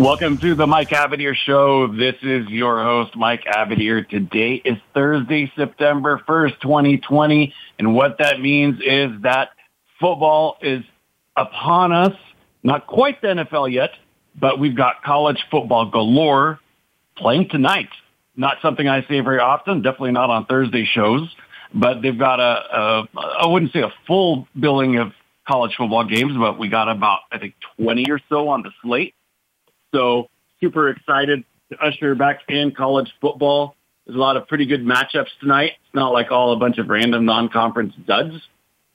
Welcome to the Mike Abadir Show. This is your host, Mike Abadir. Today is Thursday, September 1st, 2020. And what that means is that football is upon us. Not quite the NFL yet, but we've got college football galore playing tonight. Not something I say very often, definitely not on Thursday shows, but they've got a, a I wouldn't say a full billing of college football games, but we got about, I think, 20 or so on the slate. So super excited to usher back in college football. There's a lot of pretty good matchups tonight. It's not like all a bunch of random non-conference duds.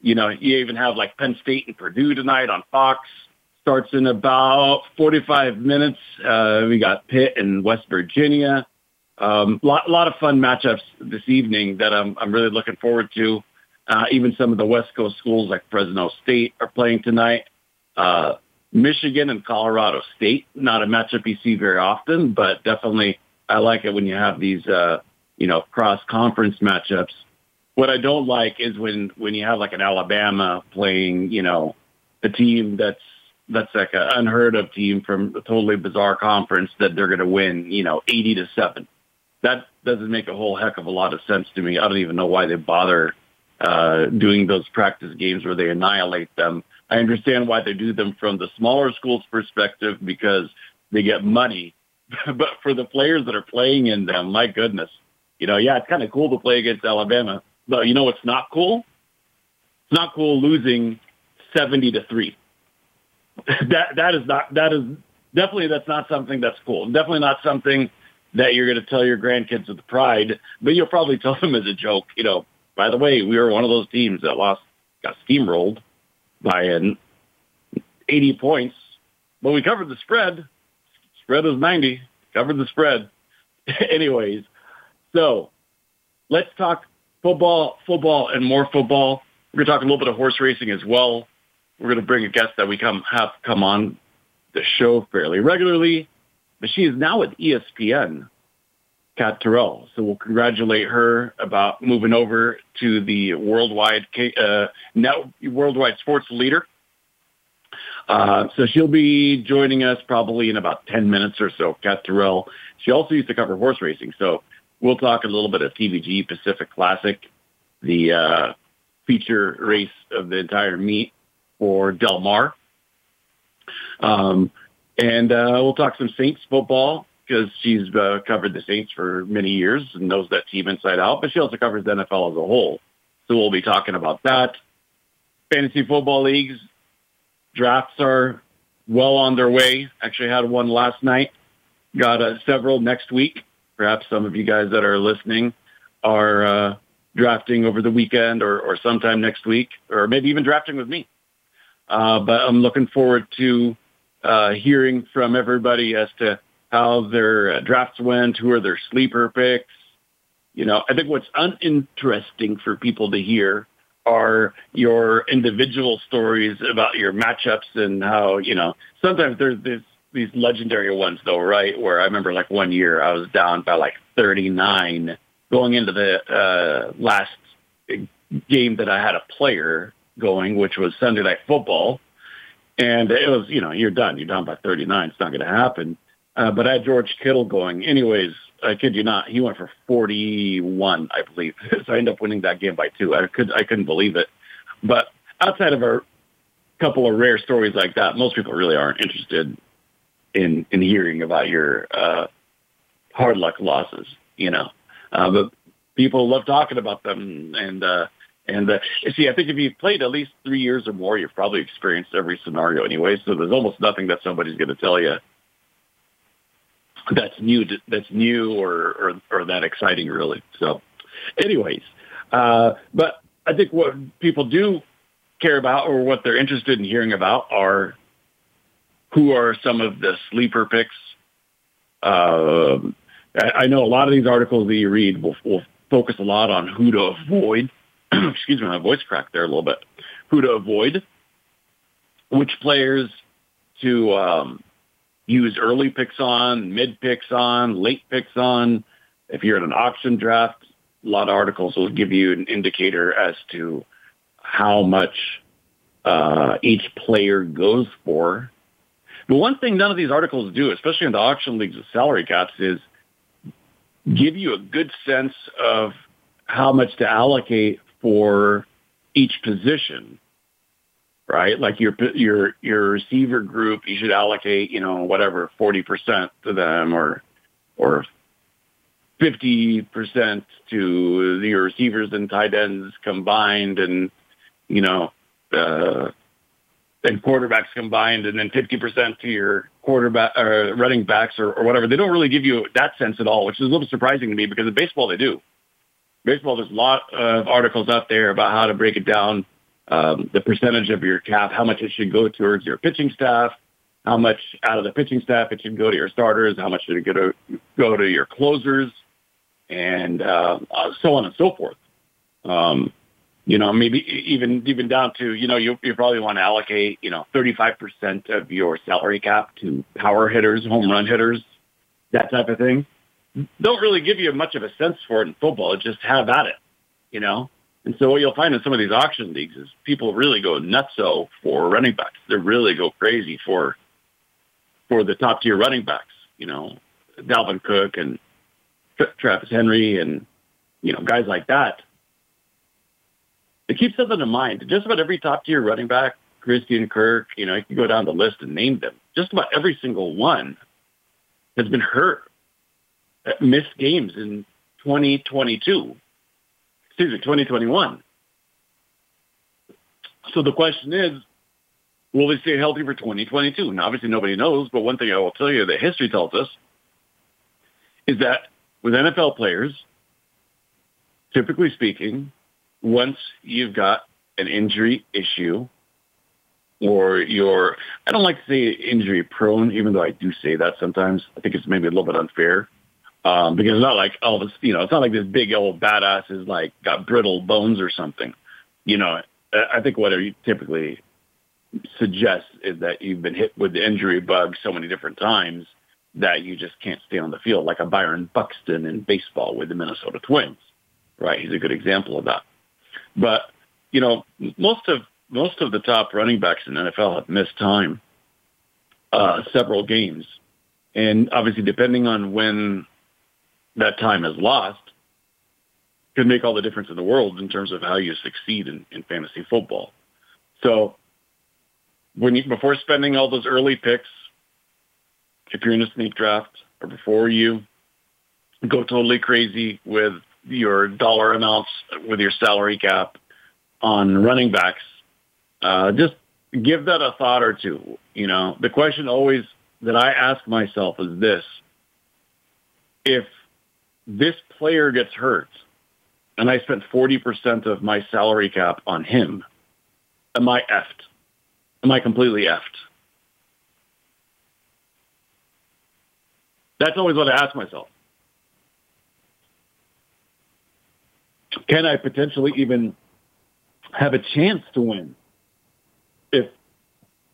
You know, you even have like Penn State and Purdue tonight on Fox. Starts in about 45 minutes. Uh, we got Pitt and West Virginia. Um, lot, a lot of fun matchups this evening that I'm, I'm really looking forward to. Uh, even some of the West Coast schools like Fresno State are playing tonight. Uh, Michigan and Colorado State, not a matchup you see very often, but definitely I like it when you have these, uh, you know, cross conference matchups. What I don't like is when, when you have like an Alabama playing, you know, a team that's, that's like an unheard of team from a totally bizarre conference that they're going to win, you know, 80 to seven. That doesn't make a whole heck of a lot of sense to me. I don't even know why they bother, uh, doing those practice games where they annihilate them I understand why they do them from the smaller schools perspective because they get money. but for the players that are playing in them, my goodness, you know, yeah, it's kind of cool to play against Alabama, but you know what's not cool? It's not cool losing 70 to 3. that that is not that is definitely that's not something that's cool. Definitely not something that you're going to tell your grandkids with pride, but you'll probably tell them as a joke, you know, by the way, we were one of those teams that lost got steamrolled by an 80 points, but we covered the spread. Spread was 90. Covered the spread. Anyways, so let's talk football, football, and more football. We're going to talk a little bit of horse racing as well. We're going to bring a guest that we come have come on the show fairly regularly, but she is now at ESPN. Kat Terrell. So we'll congratulate her about moving over to the worldwide uh, net, worldwide sports leader. Uh, so she'll be joining us probably in about 10 minutes or so, Kat Terrell. She also used to cover horse racing. So we'll talk a little bit of TVG Pacific Classic, the uh, feature race of the entire meet for Del Mar. Um, and uh, we'll talk some Saints football because she's uh, covered the Saints for many years and knows that team inside out, but she also covers the NFL as a whole. So we'll be talking about that. Fantasy football leagues, drafts are well on their way. Actually had one last night. Got uh, several next week. Perhaps some of you guys that are listening are uh, drafting over the weekend or, or sometime next week, or maybe even drafting with me. Uh, but I'm looking forward to uh, hearing from everybody as to how their uh, drafts went, who are their sleeper picks. You know, I think what's uninteresting for people to hear are your individual stories about your matchups and how, you know, sometimes there's this, these legendary ones though, right? Where I remember like one year I was down by like 39 going into the uh, last game that I had a player going, which was Sunday night football. And it was, you know, you're done. You're down by 39. It's not going to happen. Uh, but I had George Kittle going. Anyways, I kid you not, he went for 41, I believe. so I ended up winning that game by two. I could I couldn't believe it. But outside of a couple of rare stories like that, most people really aren't interested in in hearing about your uh, hard luck losses. You know, uh, but people love talking about them. And uh, and uh, see, I think if you've played at least three years or more, you've probably experienced every scenario anyway. So there's almost nothing that somebody's going to tell you that's new that's new or, or or that exciting really. So, anyways, uh, but I think what people do care about or what they're interested in hearing about are who are some of the sleeper picks Uh, I know a lot of these articles that you read will, will focus a lot on who to avoid. Excuse me, my voice cracked there a little bit. Who to avoid, which players to um, use early picks on, mid picks on, late picks on. If you're in an auction draft, a lot of articles will give you an indicator as to how much uh, each player goes for. The one thing none of these articles do, especially in the auction leagues with salary caps, is give you a good sense of how much to allocate for each position right? Like your your your receiver group, you should allocate, you know, whatever, forty percent to them, or or fifty percent to your receivers and tight ends combined, and you know, uh, and quarterbacks combined, and then fifty percent to your quarterback or uh, running backs or, or whatever. They don't really give you that sense at all, which is a little surprising to me because in baseball they do. Baseball, there's a lot of articles out there about how to break it down um, the percentage of your cap, how much it should go towards your pitching staff, how much out of the pitching staff it should go to your starters, how much should it go to, go to your closers, and uh, uh, so on and so forth. Um, you know, maybe even even down to you know you you probably want to allocate you know 35 percent of your salary cap to power hitters, home run hitters, that type of thing. Don't really give you much of a sense for it in football. Just have at it, you know. And so what you'll find in some of these auction leagues is people really go nutso for running backs. They really go crazy for for the top tier running backs. You know, Dalvin Cook and Travis Henry and you know guys like that. It keeps something in mind. Just about every top tier running back, Christian Kirk, you know, you can go down the list and name them. Just about every single one has been hurt, uh, missed games in 2022 excuse me, 2021. So the question is, will they stay healthy for 2022? Now, obviously nobody knows, but one thing I will tell you that history tells us is that with NFL players, typically speaking, once you've got an injury issue or you're, I don't like to say injury prone, even though I do say that sometimes. I think it's maybe a little bit unfair. Um, because it's not like Elvis, you know, it's not like this big old badass is like got brittle bones or something. You know, I think what you typically suggest is that you've been hit with the injury bug so many different times that you just can't stay on the field, like a Byron Buxton in baseball with the Minnesota Twins, right? He's a good example of that. But you know, most of most of the top running backs in the NFL have missed time, uh, several games, and obviously depending on when that time is lost can make all the difference in the world in terms of how you succeed in, in fantasy football. So when you, before spending all those early picks, if you're in a snake draft or before you go totally crazy with your dollar amounts with your salary cap on running backs, uh, just give that a thought or two. You know, the question always that I ask myself is this. If this player gets hurt and I spent 40% of my salary cap on him, am I effed? Am I completely effed? That's always what I ask myself. Can I potentially even have a chance to win if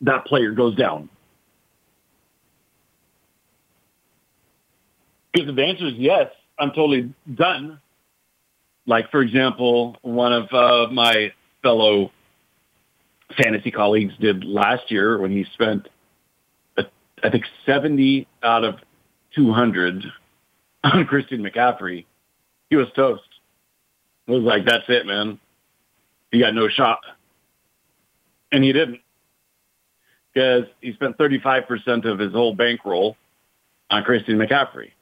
that player goes down? Because if the answer is yes, I'm totally done. Like, for example, one of uh, my fellow fantasy colleagues did last year when he spent, uh, I think, 70 out of 200 on Christian McCaffrey. He was toast. It was like, that's it, man. He got no shot. And he didn't. Because he spent 35% of his whole bankroll on Christian McCaffrey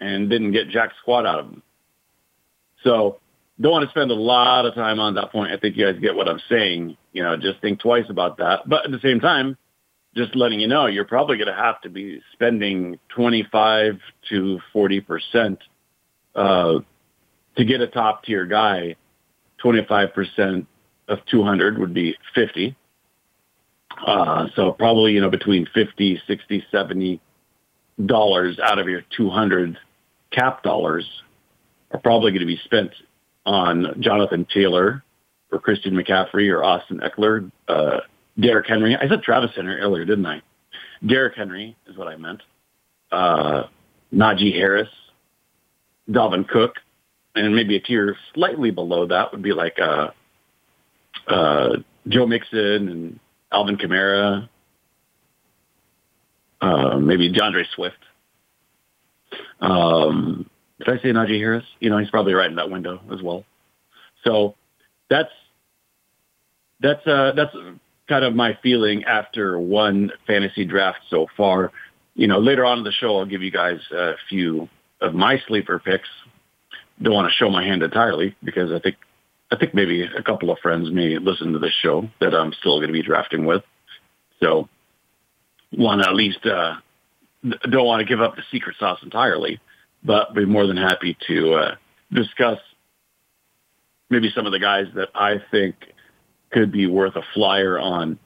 and didn't get jack squat out of him. So don't want to spend a lot of time on that point. I think you guys get what I'm saying. You know, just think twice about that. But at the same time, just letting you know, you're probably going to have to be spending 25 to 40 percent uh, to get a top tier guy. 25 percent of 200 would be 50. Uh, so probably, you know, between 50, 60, 70 dollars out of your 200 cap dollars are probably going to be spent on Jonathan Taylor or Christian McCaffrey or Austin Ekeler, uh, Derrick Henry. I said Travis Henry earlier, didn't I? Derrick Henry is what I meant. Uh, Najee Harris, Dalvin Cook, and maybe a tier slightly below that would be like uh, uh, Joe Mixon and Alvin Kamara, uh, maybe D'Andre Swift. Um, did I say Najee Harris? You know, he's probably right in that window as well. So that's that's uh, that's kind of my feeling after one fantasy draft so far. You know, later on in the show, I'll give you guys a few of my sleeper picks. Don't want to show my hand entirely because I think I think maybe a couple of friends may listen to this show that I'm still going to be drafting with. So want to at least uh, don't want to give up the secret sauce entirely, but be more than happy to uh, discuss maybe some of the guys that I think could be worth a flyer on.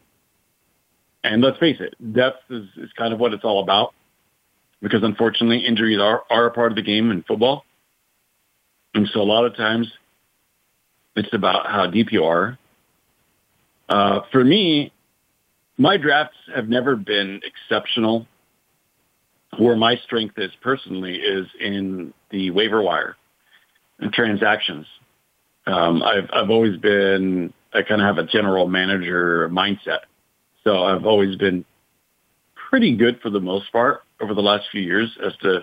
And let's face it, depth is, is kind of what it's all about because unfortunately injuries are, are a part of the game in football. And so a lot of times it's about how deep you are. Uh, for me, my drafts have never been exceptional. Where my strength is personally is in the waiver wire and transactions. Um, I've I've always been I kind of have a general manager mindset, so I've always been pretty good for the most part over the last few years as to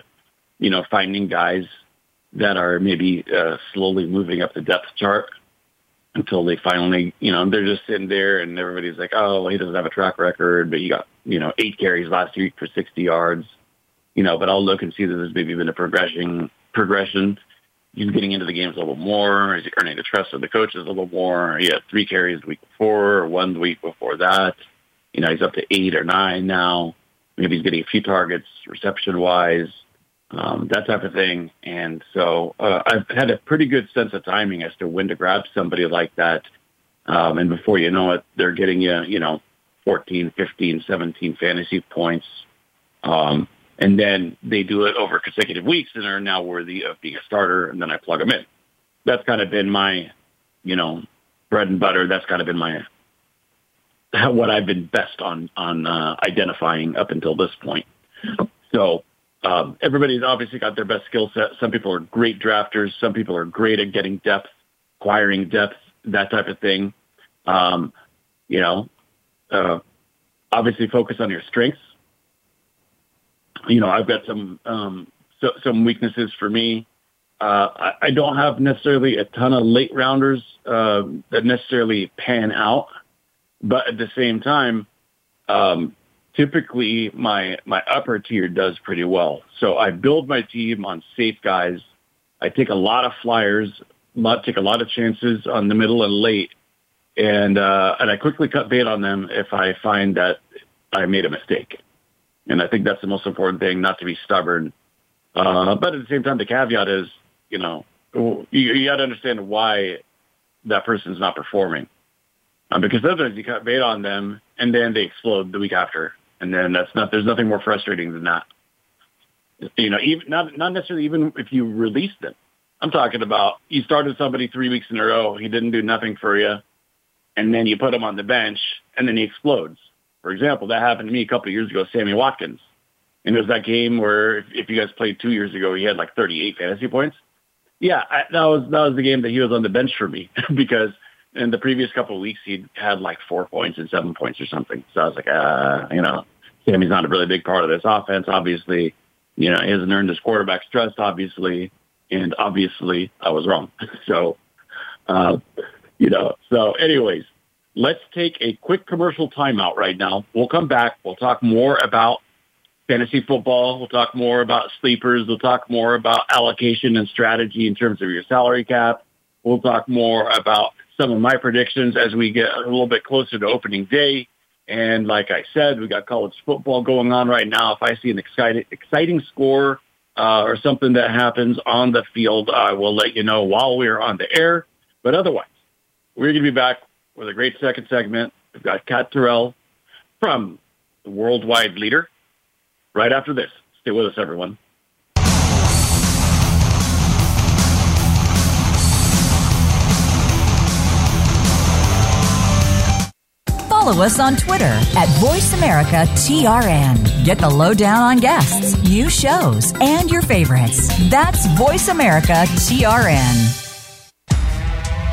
you know finding guys that are maybe uh, slowly moving up the depth chart until they finally, you know, they're just sitting there and everybody's like, oh, he doesn't have a track record, but he got, you know, eight carries last week for 60 yards, you know, but I'll look and see that there's maybe been a progression, progression. He's getting into the games a little more. He's earning the trust of the coaches a little more. He had three carries the week before, one the week before that. You know, he's up to eight or nine now. Maybe he's getting a few targets reception wise um, that type of thing. And so uh, I've had a pretty good sense of timing as to when to grab somebody like that. Um, and before you know it, they're getting you, you know, 14, 15, 17 fantasy points. Um, and then they do it over consecutive weeks and are now worthy of being a starter. And then I plug them in. That's kind of been my, you know, bread and butter. That's kind of been my, what I've been best on, on, uh, identifying up until this point. So, um, everybody's obviously got their best skill set. Some people are great drafters. Some people are great at getting depth, acquiring depth, that type of thing. Um, you know, uh, obviously focus on your strengths. You know, I've got some um, so, some weaknesses for me. Uh, I, I, don't have necessarily a ton of late rounders uh, that necessarily pan out, but at the same time, um, typically my my upper tier does pretty well. So I build my team on safe guys. I take a lot of flyers, take a lot of chances on the middle and late, and uh, and I quickly cut bait on them if I find that I made a mistake. And I think that's the most important thing, not to be stubborn. Uh, but at the same time, the caveat is, you know, you, you got to understand why that person's not performing. Uh, because sometimes you cut bait on them and then they explode the week after. And then that's not, there's nothing more frustrating than that. You know, even not, not necessarily even if you release them. I'm talking about you started somebody three weeks in a row. He didn't do nothing for you. And then you put him on the bench and then he explodes. For example, that happened to me a couple of years ago, Sammy Watkins. And it was that game where if, if you guys played two years ago, he had like 38 fantasy points. Yeah, I, that was, that was the game that he was on the bench for me because in the previous couple of weeks, he'd had like four points and seven points or something. So I was like, uh, you know, Sammy's not a really big part of this offense. Obviously, you know, he hasn't earned his quarterback's trust, obviously. And obviously I was wrong. so, uh, you know, so anyways, let's take a quick commercial timeout right now. We'll come back. We'll talk more about fantasy football. We'll talk more about sleepers. We'll talk more about allocation and strategy in terms of your salary cap. We'll talk more about some of my predictions as we get a little bit closer to opening day. And like I said, we got college football going on right now. If I see an exciting, exciting score uh, or something that happens on the field, I will let you know while we're on the air. But otherwise, we're going to be back with a great second segment. We've got Kat Terrell from the Worldwide Leader right after this. Stay with us, everyone. follow us on Twitter at VoiceAmericaTRN. Get the lowdown on guests, new shows, and your favorites. That's VoiceAmericaTRN.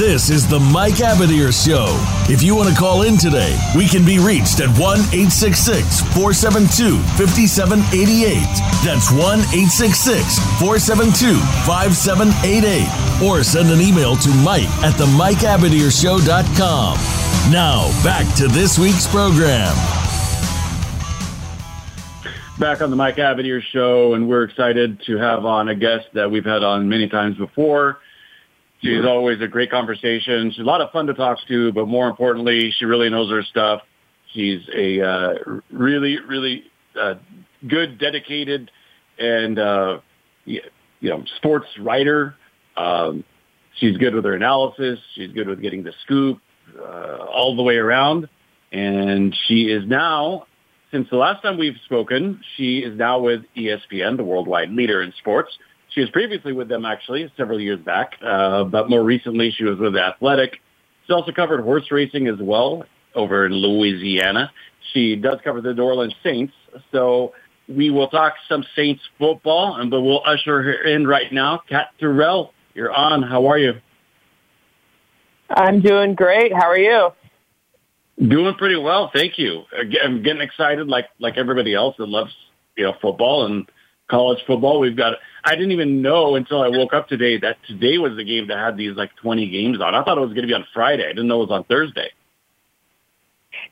This is the Mike Abadir Show. If you want to call in today, we can be reached at 1 866 472 5788. That's 1 866 472 5788. Or send an email to Mike at the MikeAbadirshow.com. Now, back to this week's program. Back on the Mike Abadir Show, and we're excited to have on a guest that we've had on many times before. She's always a great conversation. She's a lot of fun to talk to, but more importantly, she really knows her stuff. She's a uh, really, really uh, good, dedicated, and uh, you know, sports writer. Um, she's good with her analysis. She's good with getting the scoop uh, all the way around. And she is now, since the last time we've spoken, she is now with ESPN, the worldwide leader in sports. She was previously with them actually several years back, uh, but more recently she was with Athletic. She also covered horse racing as well over in Louisiana. She does cover the New Orleans Saints, so we will talk some Saints football, and but we'll usher her in right now. Kat Terrell, you're on. How are you? I'm doing great. How are you? Doing pretty well, thank you. I'm getting excited, like like everybody else that loves you know football and college football. We've got I didn't even know until I woke up today that today was the game that had these like 20 games on. I thought it was going to be on Friday. I didn't know it was on Thursday.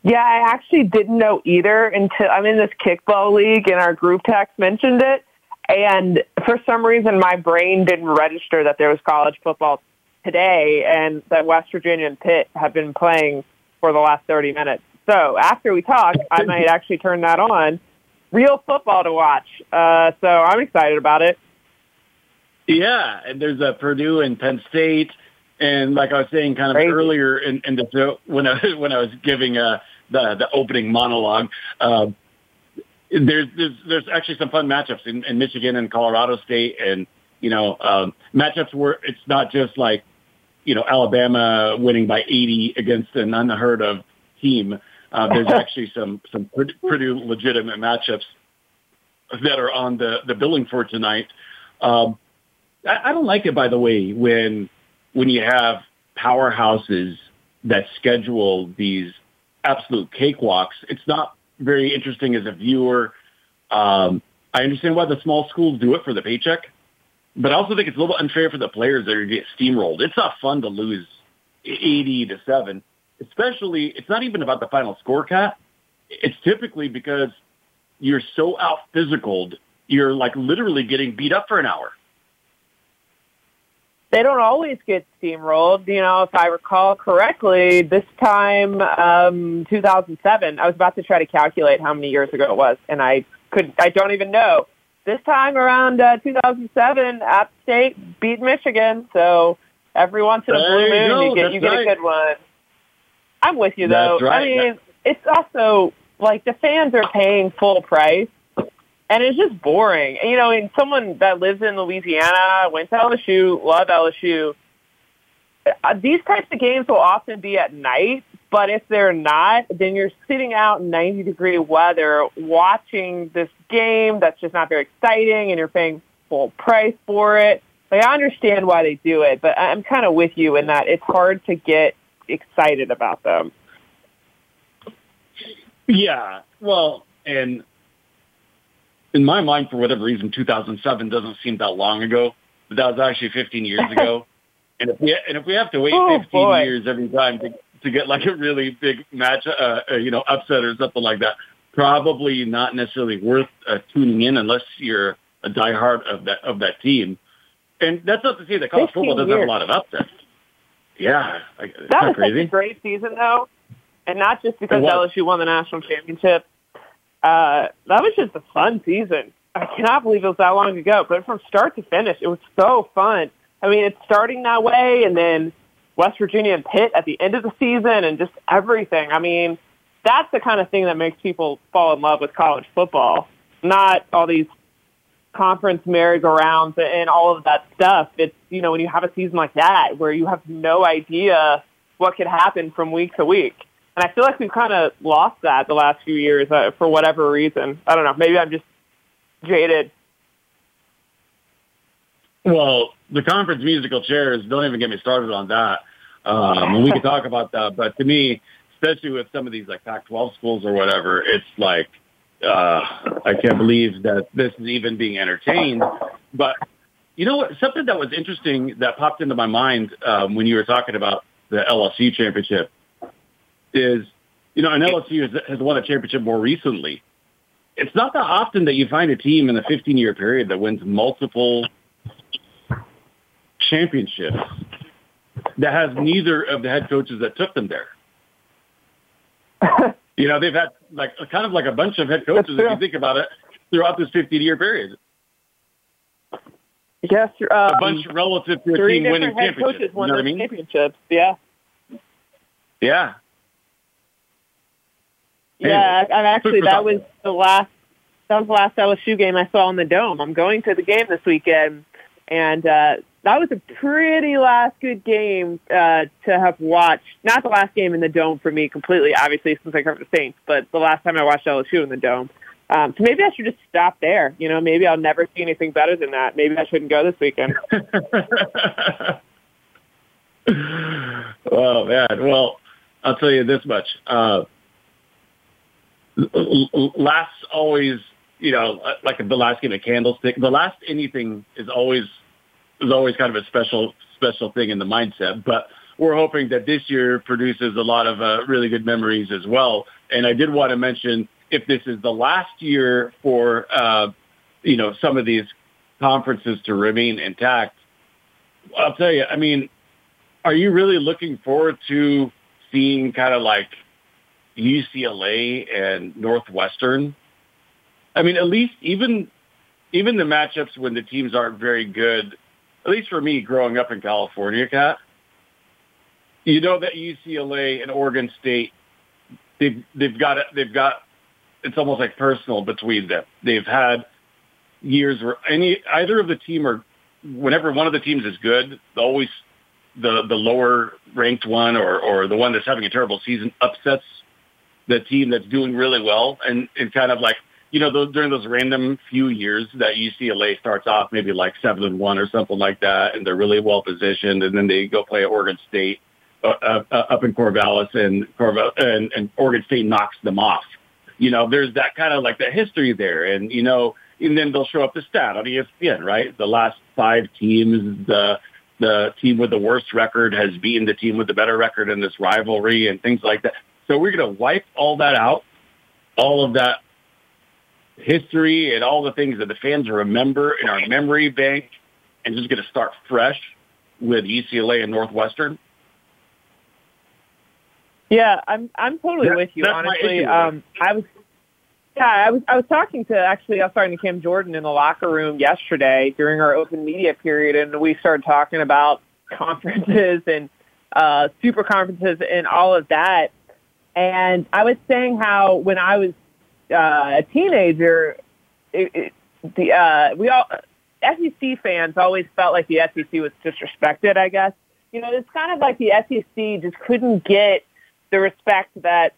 Yeah, I actually didn't know either until I'm in this kickball league and our group text mentioned it. And for some reason, my brain didn't register that there was college football today and that West Virginia and Pitt have been playing for the last 30 minutes. So after we talk, I might actually turn that on. Real football to watch. Uh, so I'm excited about it. Yeah, and there's a Purdue and Penn State, and like I was saying, kind of Crazy. earlier in, in the show when I when I was giving uh, the the opening monologue. Uh, there's, there's there's actually some fun matchups in, in Michigan and Colorado State, and you know um, matchups where it's not just like you know Alabama winning by 80 against an unheard of team. Uh, there's actually some some pretty, pretty legitimate matchups that are on the the billing for tonight. Um, I, I don't like it, by the way, when when you have powerhouses that schedule these absolute cakewalks. It's not very interesting as a viewer. Um, I understand why the small schools do it for the paycheck, but I also think it's a little unfair for the players that get steamrolled. It's not fun to lose 80 to 7, especially, it's not even about the final score, Kat. it's typically because you're so out physicaled, you're like literally getting beat up for an hour. They don't always get steamrolled. You know, if I recall correctly, this time, um, 2007, I was about to try to calculate how many years ago it was, and I couldn't, I don't even know. This time around uh, 2007, App State beat Michigan, so every once in a blue you moon, go. you get That's you get right. a good one. I'm with you though. Right. I mean, it's also like the fans are paying full price, and it's just boring. And, you know, and someone that lives in Louisiana, went to LSU, love LSU. Uh, these types of games will often be at night, but if they're not, then you're sitting out in 90 degree weather watching this game that's just not very exciting, and you're paying full price for it. Like I understand why they do it, but I'm kind of with you in that it's hard to get excited about them. Yeah. Well, and in my mind, for whatever reason, 2007 doesn't seem that long ago, but that was actually 15 years ago. and if we and if we have to wait Oh, 15 boy. years every time to to get like a really big match, uh, uh, you know, upset or something like that, probably not necessarily worth uh, tuning in unless you're a diehard of that of that team. And that's not to say that college football doesn't have a lot of upsets. Yeah, That not was such a great season, though, and not just because. LSU won the national championship. Uh, that was just a fun season. I cannot believe it was that long ago, but from start to finish, it was so fun. I mean, it's starting that way, and then West Virginia and Pitt at the end of the season, and just everything. I mean, that's the kind of thing that makes people fall in love with college football, not all these conference merry-go-rounds and all of that stuff. It's, you know, when you have a season like that where you have no idea what could happen from week to week. And I feel like we've kind of lost that the last few years uh, for whatever reason. I don't know. Maybe I'm just jaded. Well, the conference musical chairs, don't even get me started on that. Um, we can talk about that. But to me, especially with some of these like Pac-12 schools or whatever, it's like, uh, I can't believe that this is even being entertained. But you know what? Something that was interesting that popped into my mind um, when you were talking about the LSU championship is, you know, and LSU has, has won a championship more recently. It's not that often that you find a team in a 15-year period that wins multiple championships that has neither of the head coaches that took them there. you know, they've had like kind of like a bunch of head coaches, if you think about it, throughout this 15 year period. Yes, um, A bunch relative to a team winning championships. coaches You won know what I mean? championships. Yeah. Yeah. Yeah, I- I'm actually that was the last that was the last LSU game I saw in the dome. I'm going to the game this weekend, and uh, that was a pretty last good game uh, to have watched. Not the last game in the dome for me completely, obviously, since I covered the Saints, but the last time I watched LSU in the dome. Um, so maybe I should just stop there. You know, maybe I'll never see anything better than that. Maybe I shouldn't go this weekend. oh man. Well, I'll tell you this much. Uh, last always, you know, like the last game of Candlestick. The last anything is always is always kind of a special special thing in the mindset. But we're hoping that this year produces a lot of uh, really good memories as well. And I did want to mention if this is the last year for uh, you know some of these conferences to remain intact. I'll tell you. I mean, are you really looking forward to seeing kind of like UCLA and Northwestern? I mean, at least even even the matchups when the teams aren't very good. At least for me, growing up in California, Kat, you know that UCLA and Oregon State, they've they've got. They've got it's almost like personal between them. They've had years where any either of the team or whenever one of the teams is good, always the the lower ranked one or or the one that's having a terrible season upsets the team that's doing really well and and kind of like you know those, during those random few years that UCLA starts off maybe like seven and one or something like that and they're really well positioned and then they go play Oregon State uh, uh, up in Corvallis and Corval and, and Oregon State knocks them off. You know, there's that kind of like the history there, and you know, and then they'll show up the stat on ESPN, right? The last five teams, the the team with the worst record has beaten the team with the better record in this rivalry and things like that. So we're going to wipe all that out all of that history and all the things that the fans remember in our memory bank and just going to start fresh with UCLA and Northwestern? Yeah, I'm I'm totally That- with you. Honestly, um, I was yeah, I was I was talking to actually I was talking to Cam Jordan in the locker room yesterday during our open media period, and we started talking about conferences and uh, super conferences and all of that. And I was saying how when I was uh, a teenager, it, it, the uh, we all SEC fans always felt like the SEC was disrespected. I guess you know it's kind of like the SEC just couldn't get the respect that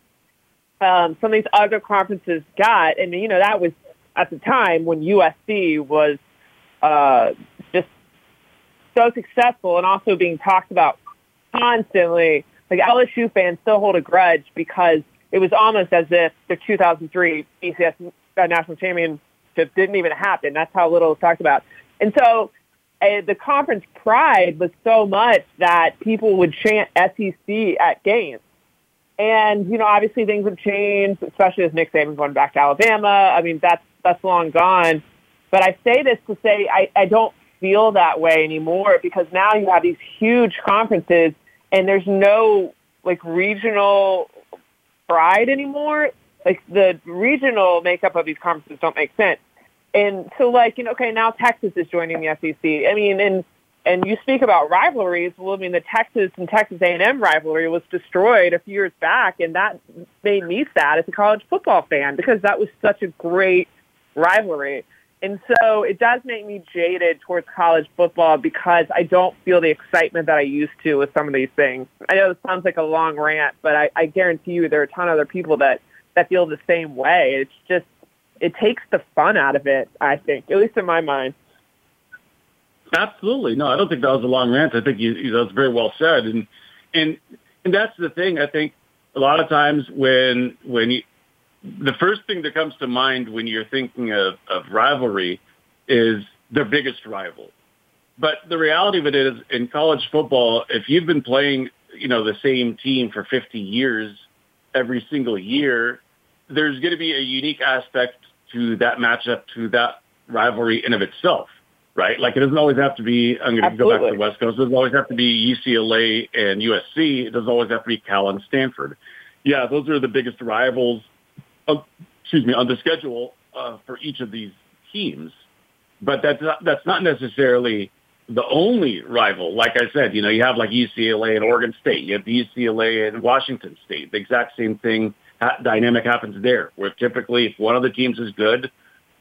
um, some of these other conferences got. And you know that was at the time when USC was uh, just so successful and also being talked about constantly. Like LSU fans still hold a grudge because it was almost as if the 2003 BCS uh, national championship didn't even happen. That's how little it was talked about. And so uh, the conference pride was so much that people would chant SEC at games. And, you know, obviously things have changed, especially as Nick Saban going back to Alabama. I mean, that's, that's long gone. But I say this to say I, I don't feel that way anymore because now you have these huge conferences and there's no like regional pride anymore. Like the regional makeup of these conferences don't make sense. And so like, you know, okay, now Texas is joining the SEC. I mean, and and you speak about rivalries. Well, I mean, the Texas and Texas A&M rivalry was destroyed a few years back, and that made me sad as a college football fan because that was such a great rivalry. And so it does make me jaded towards college football because I don't feel the excitement that I used to with some of these things. I know this sounds like a long rant, but I, I guarantee you there are a ton of other people that, that feel the same way. It's just, it takes the fun out of it, I think, at least in my mind. Absolutely. No, I don't think that was a long rant. I think you, you know, it's very well said. And, and, and that's the thing. I think a lot of times when, when you, the first thing that comes to mind when you're thinking of, of rivalry is their biggest rival. But the reality of it is in college football, if you've been playing, you know, the same team for 50 years every single year, there's going to be a unique aspect to that matchup, to that rivalry in of itself, right? Like it doesn't always have to be, I'm going to go back to the West Coast. It doesn't always have to be UCLA and USC. It doesn't always have to be Cal and Stanford. Yeah, those are the biggest rivals excuse me, on the schedule uh, for each of these teams. But that's not, that's not necessarily the only rival. Like I said, you know, you have like UCLA and Oregon State. You have UCLA and Washington State. The exact same thing ha- dynamic happens there, where typically if one of the teams is good,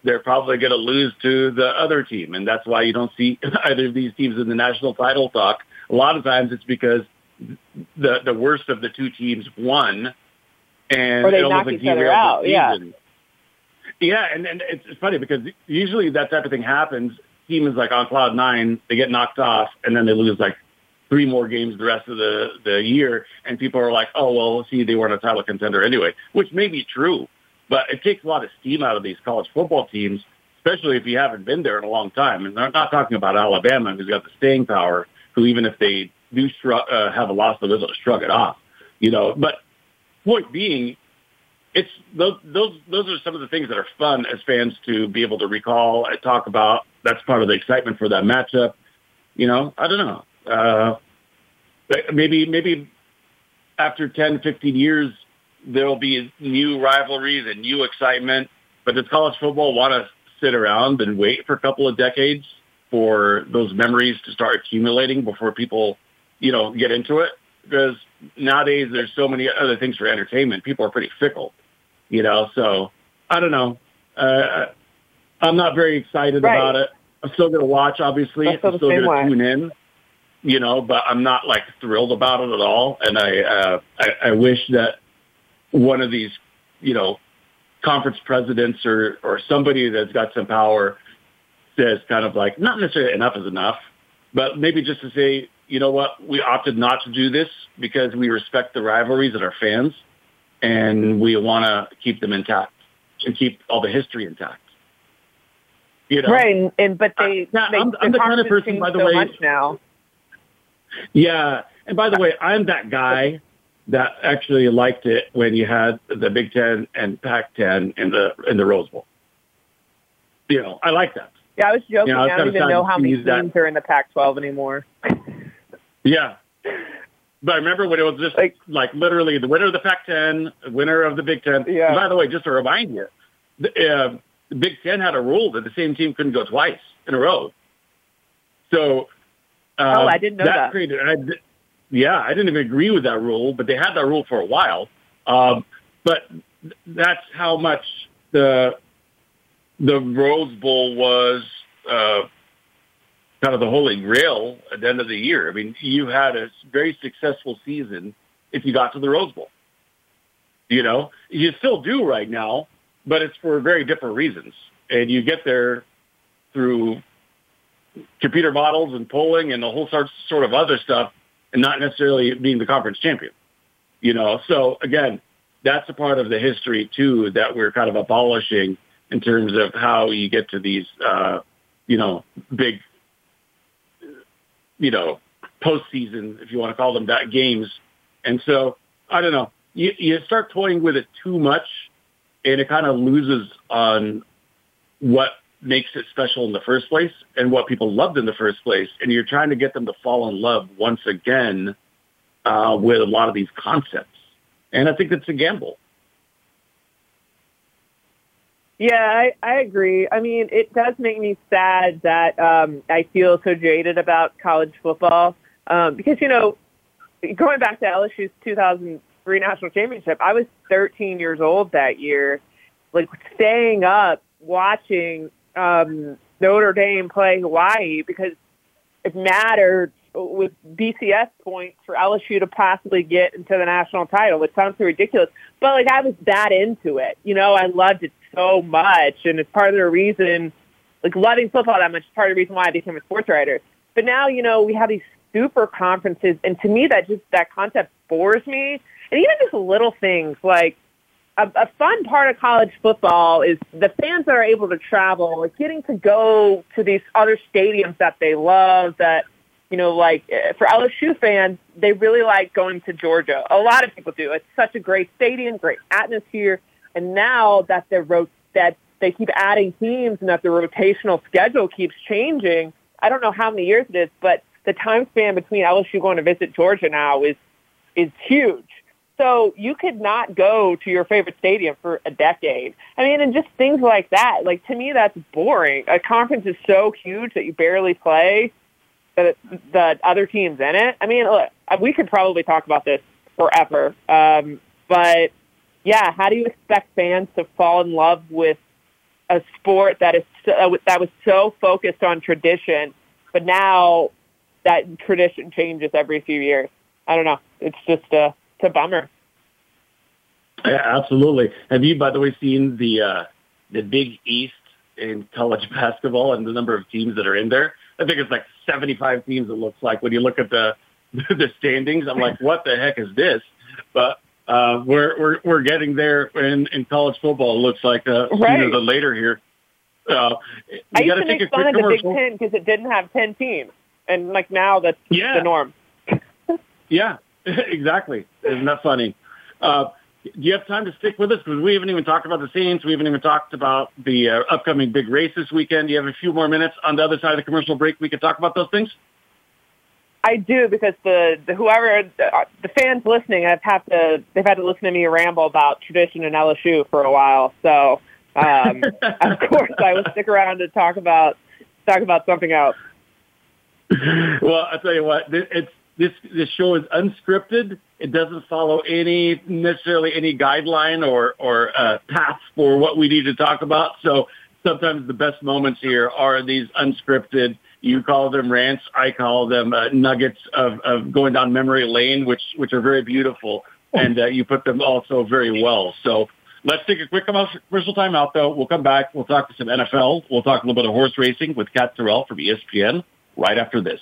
they're probably going to lose to the other team, and that's why you don't see either of these teams in the national title talk. A lot of times it's because the the worst of the two teams won and Or they knock like each other out, yeah. Yeah, and, and it's, it's funny because usually that type of thing happens. Team is like on cloud nine, they get knocked off, and then they lose like three more games the rest of the the year, and people are like, oh well, see, they weren't a title contender anyway, which may be true, but it takes a lot of steam out of these college football teams, especially if you haven't been there in a long time. And they're not talking about Alabama, who's got the staying power, who even if they do shrug, uh, have a loss, they'll be able to shrug it off, you know. But point being, it's those those those are some of the things that are fun as fans to be able to recall and talk about. That's part of the excitement for that matchup. You know, I don't know. Uh, maybe maybe after 10, 15 years, there'll be new rivalries and new excitement. But does college football want to sit around and wait for a couple of decades for those memories to start accumulating before people, you know, get into it? Because nowadays there's so many other things for entertainment. People are pretty fickle, you know. So I don't know. Uh, I'm not very excited Right. about it. I'm still going to watch, obviously. I'm still going to tune in, you know. But I'm not like thrilled about it at all. And I, uh, I, I wish that one of these, you know, conference presidents or or somebody that's got some power says kind of like not necessarily enough is enough, but maybe just to say, you know what, we opted not to do this because we respect the rivalries and our fans, and we want to keep them intact and keep all the history intact. You know, Right, and, and but they, Yeah, they I'm- I'm the kind of person, by the so way- much now. Yeah. And by the way, I'm that guy that actually liked it when you had the Big Ten and Pac-10 in the in the Rose Bowl. You know, I like that. Yeah, I was joking. You know, I don't even know how many use that. teams are in the Pac-12 anymore. Yeah. But I remember when it was just like, like literally the winner of the Pac-10, winner of the Big Ten. Yeah. And by the way, just to remind you, the, uh, the Big Ten had a rule that the same team couldn't go twice in a row. So, uh, Oh, I didn't know that. Created, I, yeah, I didn't even agree with that rule, but they had that rule for a while. Um, but th- that's how much the the Rose Bowl was uh, kind of the holy grail at the end of the year. I mean, you had a very successful season if you got to the Rose Bowl. You know, you still do right now, but it's for very different reasons. And you get there through computer models and polling and a whole sort sort of other stuff, and not necessarily being the conference champion. You know, so again, that's a part of the history too that we're kind of abolishing in terms of how you get to these, uh, you know, big, you know, postseason, if you want to call them that, games. And so I don't know, you, you start toying with it too much, and it kind of loses on what makes it special in the first place and what people loved in the first place. And you're trying to get them to fall in love once again uh, with a lot of these concepts. And I think it's a gamble. Yeah, I, I agree. I mean, it does make me sad that um, I feel so jaded about college football um, because, you know, going back to LSU's 2003 national championship, I was 13 years old that year, like staying up watching um, Notre Dame play Hawaii because it mattered with BCS points for LSU to possibly get into the national title, which sounds so ridiculous. But like I was that into it. You know, I loved it so much and it's part of the reason like loving football that much is part of the reason why I became a sports writer. But now, you know, we have these super conferences and to me that just that concept bores me. And even just little things like a, a fun part of college football is the fans that are able to travel, like getting to go to these other stadiums that they love that you know, like eh, for LSU fans, they really like going to Georgia. A lot of people do. It's such a great stadium, great atmosphere. And now that they're ro- that they keep adding teams and that the rotational schedule keeps changing, I don't know how many years it is, but the time span between LSU going to visit Georgia now is is huge. So you could not go to your favorite stadium for a decade. I mean, and just things like that. Like to me, that's boring. A conference is so huge that you barely play the the other teams in it. I mean, look, we could probably talk about this forever. Um, but yeah, how do you expect fans to fall in love with a sport that is so, that was so focused on tradition, but now that tradition changes every few years? I don't know. It's just a it's a bummer. Yeah, absolutely. Have you, by the way, seen the uh, the Big East in college basketball and the number of teams that are in there? I think it's like 75 teams. It looks like when you look at the the standings. I'm like, what the heck is this? But uh, we're we're we're getting there in in college football. It looks like uh, Right. sooner than later here. Uh, I used got to make fun of the Big. Ten because it didn't have ten teams, and like now that's Yeah. the norm. Yeah, exactly. Isn't that funny? Uh, do you have time to stick with us? Because we haven't even talked about the Saints. We haven't even talked about the uh, upcoming big race this weekend. Do you have a few more minutes on the other side of the commercial break? We could talk about those things. I do because the, the whoever the, uh, the fans listening have had to they've had to listen to me ramble about tradition and LSU for a while. So um, of course I will stick around to talk about talk about something else. well, I tell you what, it's this this show is unscripted. It doesn't follow any necessarily any guideline or or uh, path for what we need to talk about. So sometimes the best moments here are these unscripted. You call them rants. I call them uh, nuggets of, of going down memory lane, which which are very beautiful, and uh, you put them also very well. So let's take a quick commercial time out, though. We'll come back. We'll talk to some NFL. We'll talk a little bit of horse racing with Kat Terrell from ESPN right after this.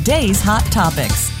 today's hot topics.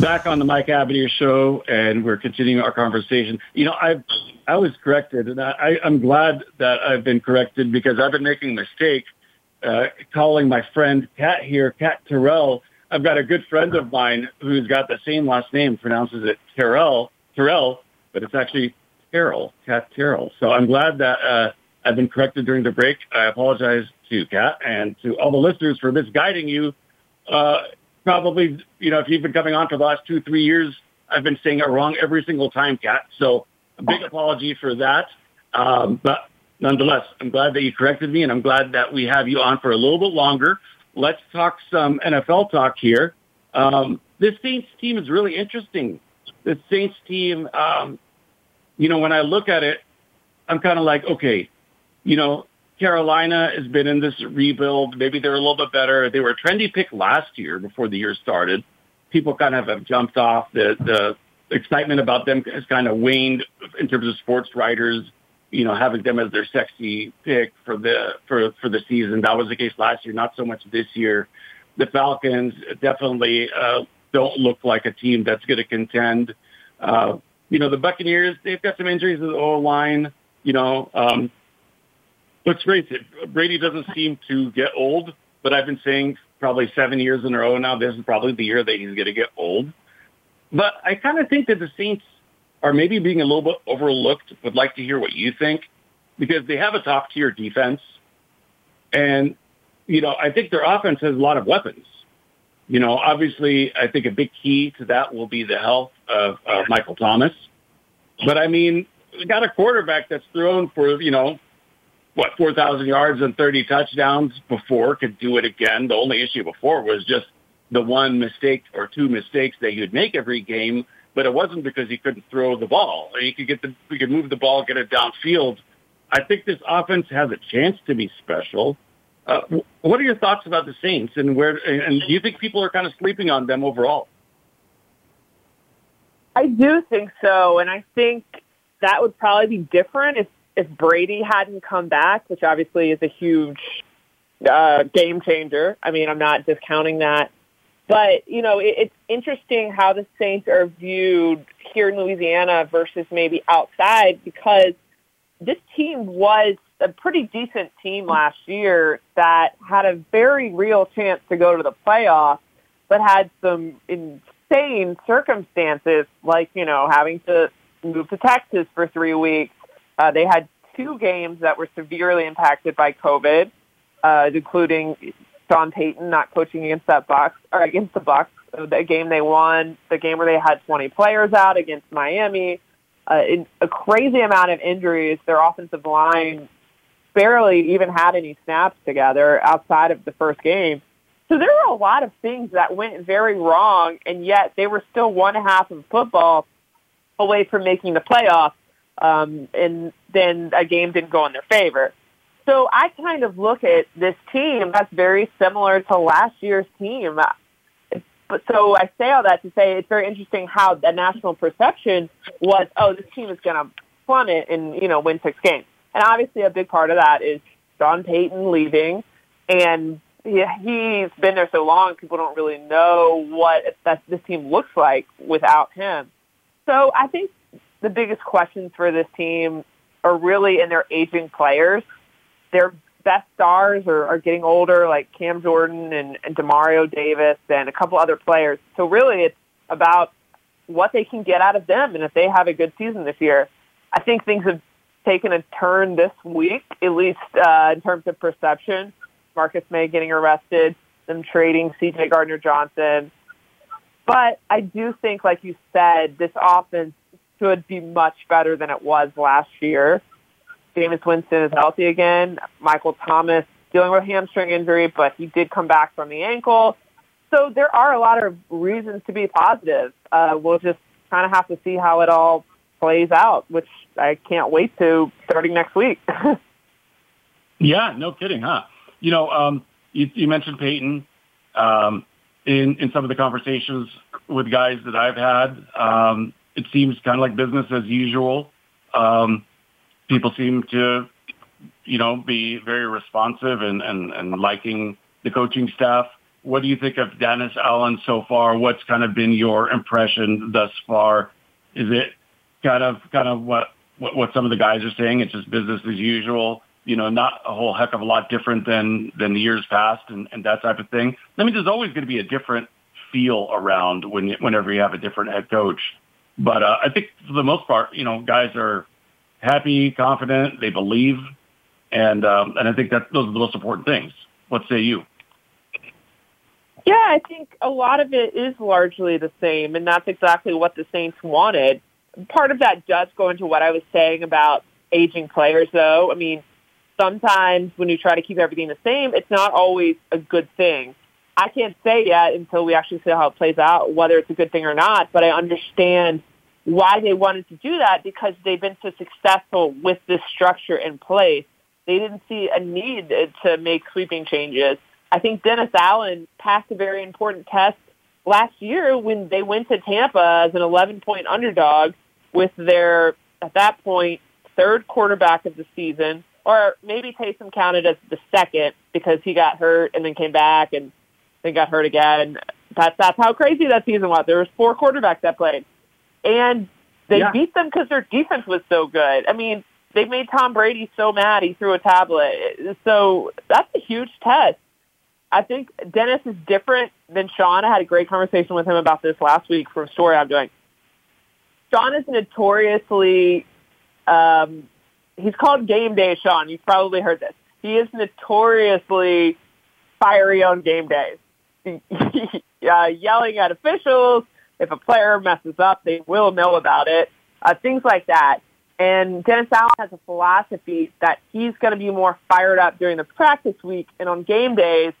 Back on the Mike Abadir Show, and we're continuing our conversation. You know, I I was corrected, and I, I'm glad that I've been corrected because I've been making a mistake uh, calling my friend Kat here, Kat Terrell. I've got a good friend of mine who's got the same last name, pronounces it Terrell, Terrell, but it's actually Terrell, Kat Terrell. So I'm glad that uh, I've been corrected during the break. I apologize to Kat and to all the listeners for misguiding you. Uh, probably, you know, if you've been coming on for the last two, three years, I've been saying it wrong every single time, Kat. So a big apology for that. Um, but nonetheless, I'm glad that you corrected me, and I'm glad that we have you on for a little bit longer. Let's talk some NFL talk here. Um, this Saints team is really interesting. The Saints team, um, you know, when I look at it, I'm kind of like, okay, you know, Carolina has been in this rebuild. Maybe they're a little bit better. They were a trendy pick last year before the year started. People kind of have jumped off. The the excitement about them has kind of waned in terms of sports writers, you know, having them as their sexy pick for the for for the season. That was the case last year, not so much this year. The Falcons definitely uh, don't look like a team that's going to contend. Uh, you know, the Buccaneers, they've got some injuries to the O line. You know, um, let's Brady doesn't seem to get old, but I've been saying probably seven years in a row now, this is probably the year that he's going to get old. But I kind of think that the Saints are maybe being a little bit overlooked. Would like to hear what you think because they have a top tier defense, and you know I think their offense has a lot of weapons. You know, obviously, I think a big key to that will be the health of uh, Michael Thomas. But I mean, got a quarterback that's thrown for you know what four thousand yards and thirty touchdowns before could do it again. The only issue before was just the one mistake or two mistakes that he would make every game, but it wasn't because he couldn't throw the ball. He could get the, he could move the ball, get it downfield. I think this offense has a chance to be special. Uh, what are your thoughts about the Saints, and where? And do you think people are kind of sleeping on them overall? I do think so, and I think that would probably be different if if Brady hadn't come back, which obviously is a huge uh, game changer. I mean, I'm not discounting that but, you know, it, it's interesting how the Saints are viewed here in Louisiana versus maybe outside because this team was a pretty decent team last year that had a very real chance to go to the playoffs, but had some insane circumstances like, you know, having to move to Texas for three weeks. Uh, they had two games that were severely impacted by COVID, uh, including Sean Payton not coaching against that Bucks or against the Bucks. The game they won, the game where they had 20 players out against Miami, uh, a crazy amount of injuries. Their offensive line barely even had any snaps together outside of the first game. So there were a lot of things that went very wrong, and yet they were still one half of football away from making the playoffs, um, and then a game didn't go in their favor. So I kind of look at this team that's very similar to last year's team. But so I say all that to say it's very interesting how the national perception was, oh, this team is going to plummet and you know win six games. And obviously, a big part of that is Sean Payton leaving, and he, he's been there so long, people don't really know what this team looks like without him. So I think the biggest questions for this team are really in their aging players. Their best stars are, are getting older, like Cam Jordan and, and Demario Davis and a couple other players. So really, it's about what they can get out of them, and if they have a good season this year, I think things have taken a turn this week, at least uh, in terms of perception. Marcus Maye getting arrested, them trading C.J. Gardner Johnson. But I do think, like you said, this offense should be much better than it was last year. Jameis Winston is healthy again. Michael Thomas dealing with hamstring injury, but he did come back from the ankle. So there are a lot of reasons to be positive. Uh, we'll just kind of have to see how it all plays out, which I can't wait to starting next week. yeah, no kidding, huh? You know, um, you, you mentioned Payton Um, in, in some of the conversations with guys that I've had, um, it seems kind of like business as usual. Um, people seem to, you know, be very responsive and, and, and liking the coaching staff. What do you think of Dennis Allen so far? What's kind of been your impression thus far? Is it kind of kind of what what, what some of the guys are saying? It's just business as usual you know, not a whole heck of a lot different than than the years past and, and that type of thing. I mean, there's always going to be a different feel around when whenever you have a different head coach. But uh, I think for the most part, you know, guys are happy, confident, they believe, and um, and I think that those are the most important things. What say you? Yeah, I think a lot of it is largely the same, and that's exactly what the Saints wanted. Part of that does go into what I was saying about aging players, though. I mean, sometimes when you try to keep everything the same, it's not always a good thing. I can't say yet until we actually see how it plays out whether it's a good thing or not, but I understand why they wanted to do that because they've been so successful with this structure in place. They didn't see a need to make sweeping changes. I think Dennis Allen passed a very important test last year when they went to Tampa as an 11 point underdog with their, at that point, third quarterback of the season or maybe Taysom counted as the second because he got hurt and then came back and then got hurt again. That's that's how crazy that season was. There was four quarterbacks that played, and they yeah. beat them because their defense was so good. I mean, they made Tom Brady so mad he threw a tablet. So that's a huge test. I think Dennis is different than Sean. I had a great conversation with him about this last week for a story I'm doing. Sean is notoriously um, he's called Game Day Sean. You've probably heard this. He is notoriously fiery on game days. uh, yelling at officials. If a player messes up, they will know about it. Uh, things like that. And Dennis Allen has a philosophy that he's going to be more fired up during the practice week, and on game days,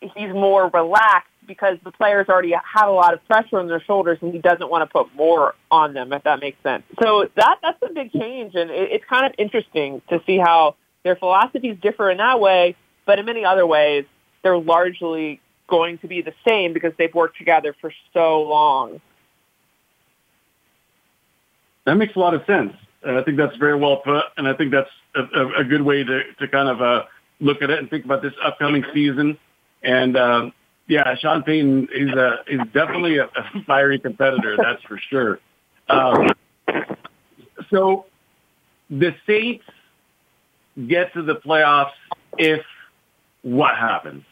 he's more relaxed because the players already have a lot of pressure on their shoulders and he doesn't want to put more on them, if that makes sense. So that, that's a big change and it, it's kind of interesting to see how their philosophies differ in that way, but in many other ways, they're largely going to be the same because they've worked together for so long. That makes a lot of sense. I think that's very well put, and I think that's a, a, good way to, to kind of uh, look at it and think about this upcoming season. And uh, yeah, Sean Payton is a is definitely a, a fiery competitor. That's for sure. Um, so the Saints get to the playoffs if what happens?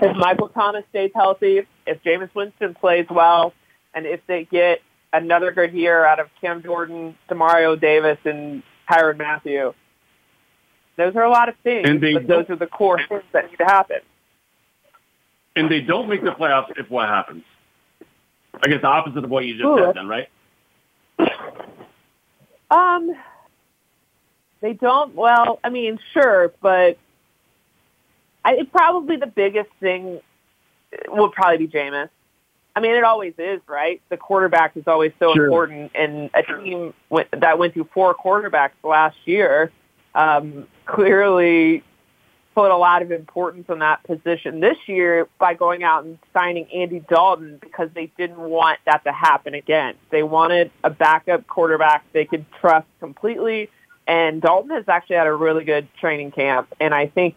If Michael Thomas stays healthy, if Jameis Winston plays well, and if they get another good year out of Cam Jordan, Demario Davis, and Tyrann Mathieu, Those are a lot of things, And they but those are the core things that need to happen. And they don't make the playoffs if what happens? I guess the opposite of what you just Ooh. said then, right? Um, they don't. Well, I mean, sure, but I, it probably the biggest thing will probably be Jameis. I mean, it always is, right? The quarterback is always so Sure. important, and a team went, that went through four quarterbacks last year um, clearly put a lot of importance on that position this year by going out and signing Andy Dalton because they didn't want that to happen again. They wanted a backup quarterback they could trust completely. And Dalton has actually had a really good training camp. And I think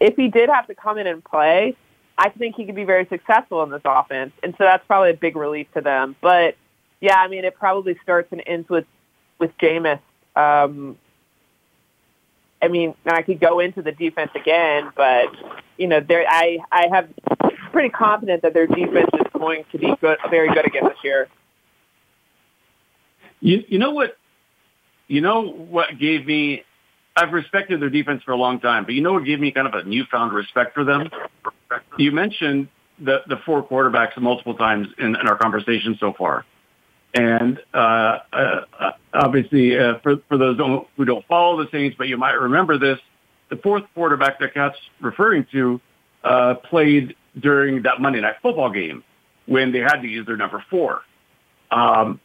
if he did have to come in and play, I think he could be very successful in this offense. And so that's probably a big relief to them. But yeah, I mean, it probably starts and ends with, with Jameis. Um, I mean, and I could go into the defense again, but you know, there I I have pretty confident that their defense is going to be good, very good again this year. You you know what? You know what gave me? I've respected their defense for a long time, but you know what gave me kind of a newfound respect for them? You mentioned the the four quarterbacks multiple times in, in our conversation so far, and uh, uh, obviously uh, for for those don't, who don't follow the Saints, but you might remember this: the fourth quarterback that Kat's referring to uh, played during that Monday Night Football game when they had to use their number four. Um,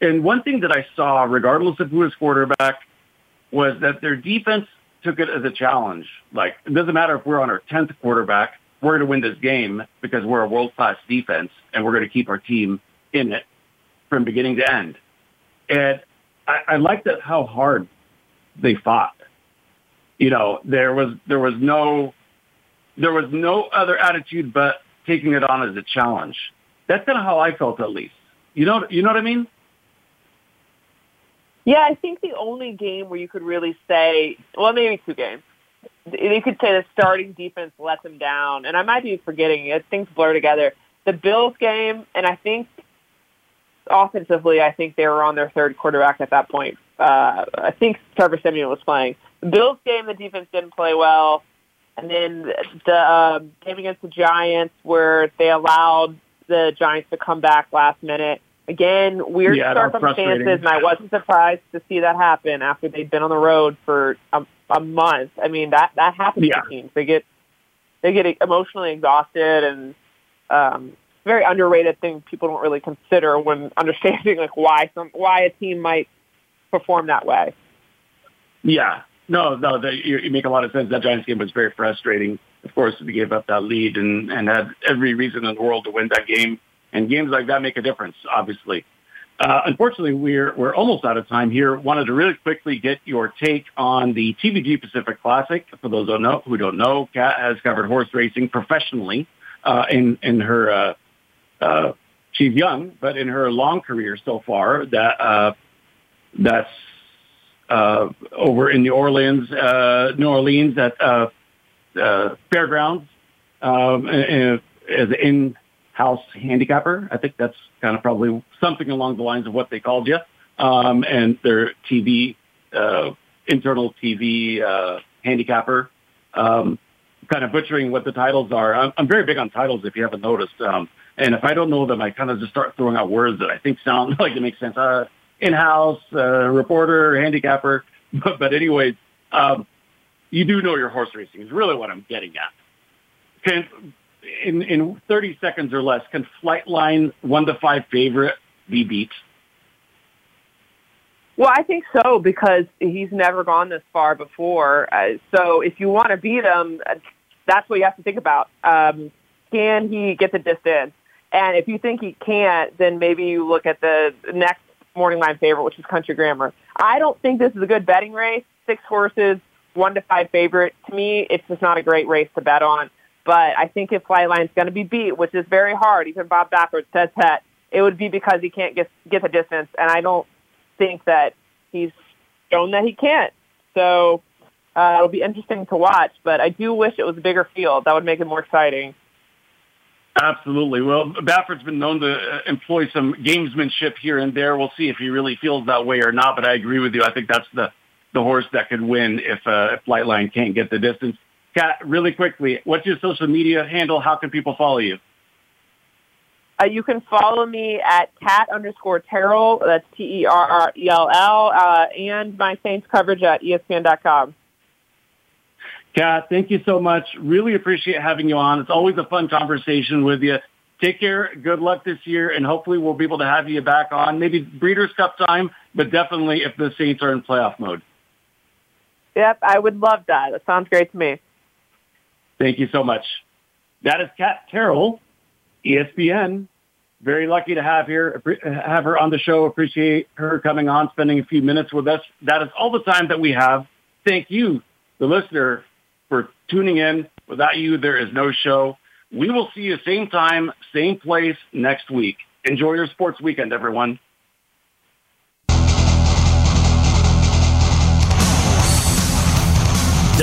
and one thing that I saw, regardless of who was quarterback, was that their defense took it as a challenge. Like, it doesn't matter if we're on our 10th quarterback, we're going to win this game because we're a world-class defense and we're going to keep our team in it from beginning to end. And I, I liked that how hard they fought. You know, there was, there was no, there was no other attitude but taking it on as a challenge. That's kind of how I felt at least. You know, you know what I mean? Yeah, I think the only game where you could really say, well, maybe two games. You could say the starting defense let them down, and I might be forgetting it. Things blur together. The Bills game, and I think offensively, I think they were on their third quarterback at that point. Uh, I think Trevor Siemian was playing. The Bills game, the defense didn't play well, and then the um, game against the Giants, where they allowed the Giants to come back last minute. Again, weird Yeah, circumstances, and I wasn't surprised to see that happen after they'd been on the road for a, a month. I mean, that that happens Yeah. to teams. They get they get emotionally exhausted, and um, very underrated thing people don't really consider when understanding like why some why a team might perform that way. Yeah. No, no, that, you, you make a lot of sense. That Giants game was very frustrating. Of course, we gave up that lead and, and had every reason in the world to win that game. And games like that make a difference, obviously. Uh, unfortunately, we're, we're almost out of time here. Wanted to really quickly get your take on the TVG Pacific Classic. For those who don't know, who don't know Kat has covered horse racing professionally uh, in, in her, uh, uh, she's young, but in her long career so far, that, uh, that's uh, over in New Orleans, New Orleans at fairgrounds um, an in-house handicapper. I think that's kind of probably something along the lines of what they called you. Um, and their TV, uh, internal TV uh, handicapper. Um, kind of butchering what the titles are. I'm, I'm very big on titles, if you haven't noticed. Um, and if I don't know them, I kind of just start throwing out words that I think sound like they make sense. Uh, in-house uh, reporter, handicapper. But, but anyways, um, you do know your horse racing is really what I'm getting at. Can in in 30 seconds or less, can Flightline one to five favorite be beat? Well, I think so because he's never gone this far before. Uh, so if you want to beat him, uh, that's what you have to think about. Um, can he get the distance? And if you think he can't, then maybe you look at the next morning line favorite, which is Country Grammar. I don't think this is a good betting race. Six horses, one to five favorite. To me, it's just not a great race to bet on. But I think if Flightline's going to be beat, which is very hard, even Bob Baffert says that, it would be because he can't get get the distance. And I don't think that he's shown that he can't. So uh, it'll be interesting to watch. But I do wish it was a bigger field. That would make it more exciting. Absolutely. Well, Baffert's been known to uh, employ some gamesmanship here and there. We'll see if he really feels that way or not. But I agree with you. I think that's the the horse that could win if uh, if Flightline can't get the distance. Kat, really quickly, what's your social media handle? How can people follow you? Uh, you can follow me at Kat underscore Terrell. That's T E R R E L L, uh, and my Saints coverage at ESPN.com. Kat, thank you so much. Really appreciate having you on. It's always a fun conversation with you. Take care. Good luck this year, and hopefully we'll be able to have you back on. Maybe Breeders' Cup time, but definitely if the Saints are in playoff mode. Yep, I would love that. That sounds great to me. Thank you so much. That is Kat Terrell, ESPN. Very lucky to have here, have her on the show. Appreciate her coming on, spending a few minutes with us. That is all the time that we have. Thank you, the listener, for tuning in. Without you, there is no show. We will see you same time, same place next week. Enjoy your sports weekend, everyone.